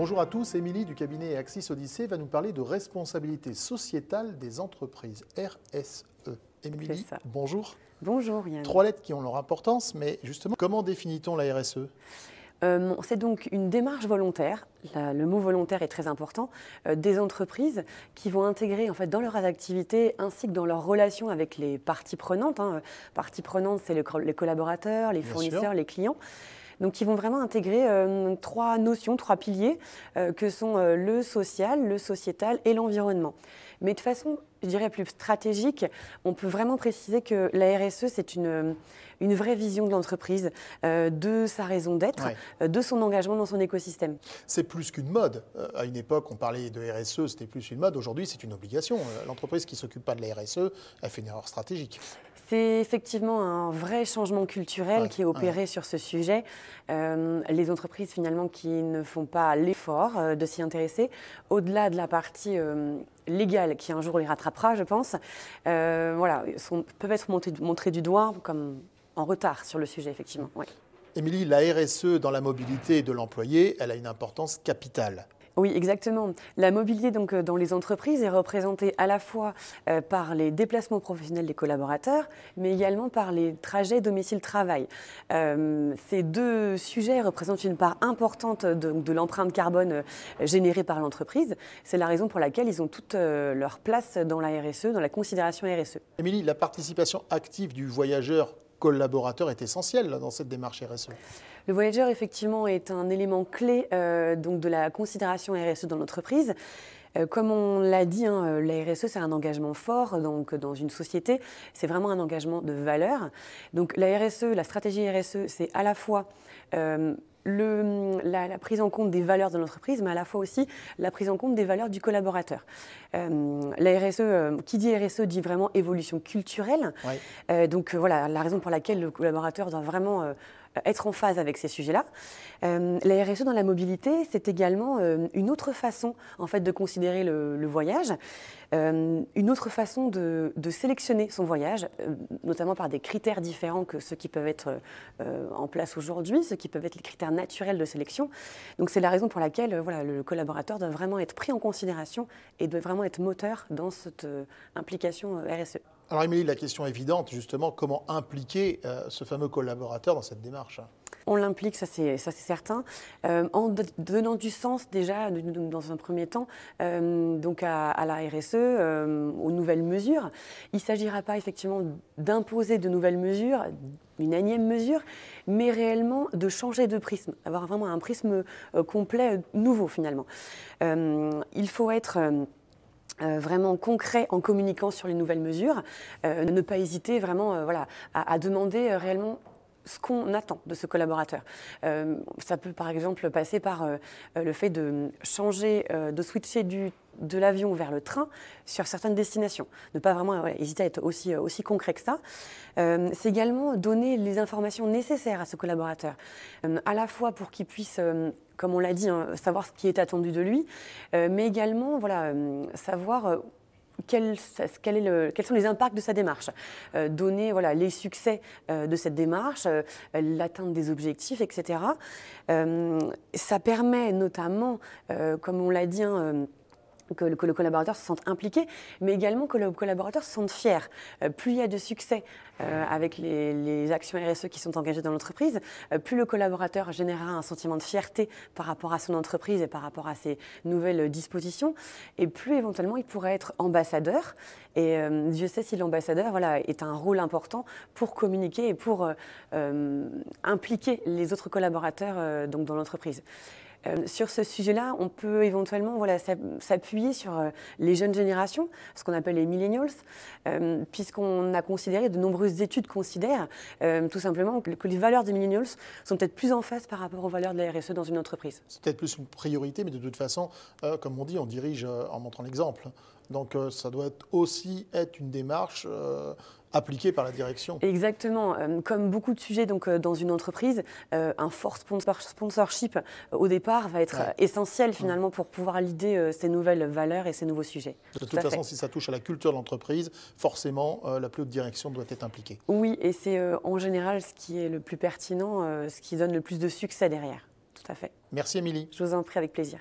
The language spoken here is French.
Bonjour à tous, Émilie du cabinet Axis Odyssée va nous parler de responsabilité sociétale des entreprises, RSE. Émilie, bonjour. Bonjour Yann. Trois lettres qui ont leur importance, mais justement, comment définit-on la RSE euh, c'est donc une démarche volontaire, le mot volontaire est très important, euh, des entreprises qui vont intégrer en fait, dans leurs activités ainsi que dans leurs relations avec les parties prenantes. Hein. Parties prenantes, c'est les, collaborateurs, les fournisseurs, les clients. Donc, qui vont vraiment intégrer euh, trois notions, trois piliers, que sont le social, le sociétal et l'environnement. Mais de façon, je dirais, plus stratégique, on peut vraiment préciser que la RSE, c'est une, une vraie vision de l'entreprise, euh, de sa raison d'être, euh, de son engagement dans son écosystème. C'est plus qu'une mode. Euh, à une époque, on parlait de RSE, c'était plus une mode. Aujourd'hui, c'est une obligation. L'entreprise qui ne s'occupe pas de la RSE, elle fait une erreur stratégique. C'est effectivement un vrai changement culturel qui est opéré sur ce sujet. les entreprises finalement qui ne font pas l'effort de s'y intéresser, au-delà de la partie légale qui un jour les rattrapera, je pense, voilà, sont, peuvent être montrées du doigt comme en retard sur le sujet, effectivement. Émilie, la RSE dans la mobilité de l'employé, elle a une importance capitale. Oui, exactement. La mobilité donc, euh, dans les entreprises est représentée à la fois euh, par les déplacements professionnels des collaborateurs, mais également par les trajets domicile-travail. Euh, ces deux sujets représentent une part importante de, l'empreinte carbone générée par l'entreprise. C'est la raison pour laquelle ils ont toute leur place dans la RSE, dans la considération RSE. Émilie, la participation active du voyageur collaborateur est essentiel dans cette démarche RSE. Le voyageur, effectivement, est un élément clé euh, donc de la considération RSE dans l'entreprise. Euh, comme on l'a dit, hein, euh, la RSE, c'est un engagement fort donc, dans une société. C'est vraiment un engagement de valeur. Donc la RSE, la stratégie RSE, c'est à la fois le, la, prise en compte des valeurs de l'entreprise, mais à la fois aussi la prise en compte des valeurs du collaborateur. Euh, la RSE, euh, qui dit RSE dit vraiment évolution culturelle. Euh, donc voilà, la raison pour laquelle le collaborateur doit vraiment être en phase avec ces sujets-là. Euh, la RSE dans la mobilité, c'est également euh, une autre façon en fait, de considérer le, voyage, euh, une autre façon de, sélectionner son voyage, notamment par des critères différents que ceux qui peuvent être en place aujourd'hui, ceux qui peuvent être les critères naturels de sélection. Donc c'est la raison pour laquelle voilà, le collaborateur doit vraiment être pris en considération et doit vraiment être moteur dans cette implication RSE. Alors Émilie, la question évidente, justement, comment impliquer ce fameux collaborateur dans cette démarche? On l'implique, ça c'est certain, euh, en donnant du sens déjà dans un premier temps euh, donc à, la RSE, euh, aux nouvelles mesures. Il ne s'agira pas effectivement d'imposer de nouvelles mesures, une énième mesure, mais réellement de changer de prisme, avoir vraiment un prisme complet nouveau finalement. il faut être vraiment concret en communiquant sur les nouvelles mesures, ne pas hésiter vraiment voilà, à demander réellement ce qu'on attend de ce collaborateur. Euh, ça peut par exemple passer par euh, le fait de changer, euh, de switcher du, de l'avion vers le train sur certaines destinations. Ne pas vraiment hésiter à être aussi, aussi concret que ça. C'est également donner les informations nécessaires à ce collaborateur, à la fois pour qu'il puisse comme on l'a dit, hein, savoir ce qui est attendu de lui, mais également voilà, savoir quel, quels sont les impacts de sa démarche, euh, donner voilà, les succès euh, de cette démarche, euh, l'atteinte des objectifs, etc. ça permet notamment, comme on l'a dit, hein, que le, collaborateur se sente impliqué, mais également que le collaborateur se sente fier. Euh, plus il y a de succès euh, avec les, actions RSE qui sont engagées dans l'entreprise, euh, plus le collaborateur générera un sentiment de fierté par rapport à son entreprise et par rapport à ses nouvelles dispositions, et plus éventuellement il pourrait être ambassadeur. Et Dieu sait si l'ambassadeur voilà, est un rôle important pour communiquer et pour impliquer les autres collaborateurs donc, dans l'entreprise. Euh, sur ce sujet-là, on peut éventuellement s'appuyer sur euh, les jeunes générations, ce qu'on appelle les millennials, euh, puisqu'on a considéré, de nombreuses études considèrent tout simplement que, les valeurs des millennials sont peut-être plus en face par rapport aux valeurs de la RSE dans une entreprise. C'est peut-être plus une priorité, mais de toute façon, comme on dit, on dirige en montrant l'exemple. Donc ça doit aussi être une démarche appliqué par la direction. Exactement. Euh, comme beaucoup de sujets donc, euh, dans une entreprise, euh, un fort sponsorship au départ va être essentiel finalement pour pouvoir lider ces nouvelles valeurs et ces nouveaux sujets. De toute façon, si ça touche à la culture de l'entreprise, forcément, la plus haute direction doit être impliquée. Oui, et c'est en général ce qui est le plus pertinent, ce qui donne le plus de succès derrière. à fait. Merci Émilie. Je vous en prie avec plaisir.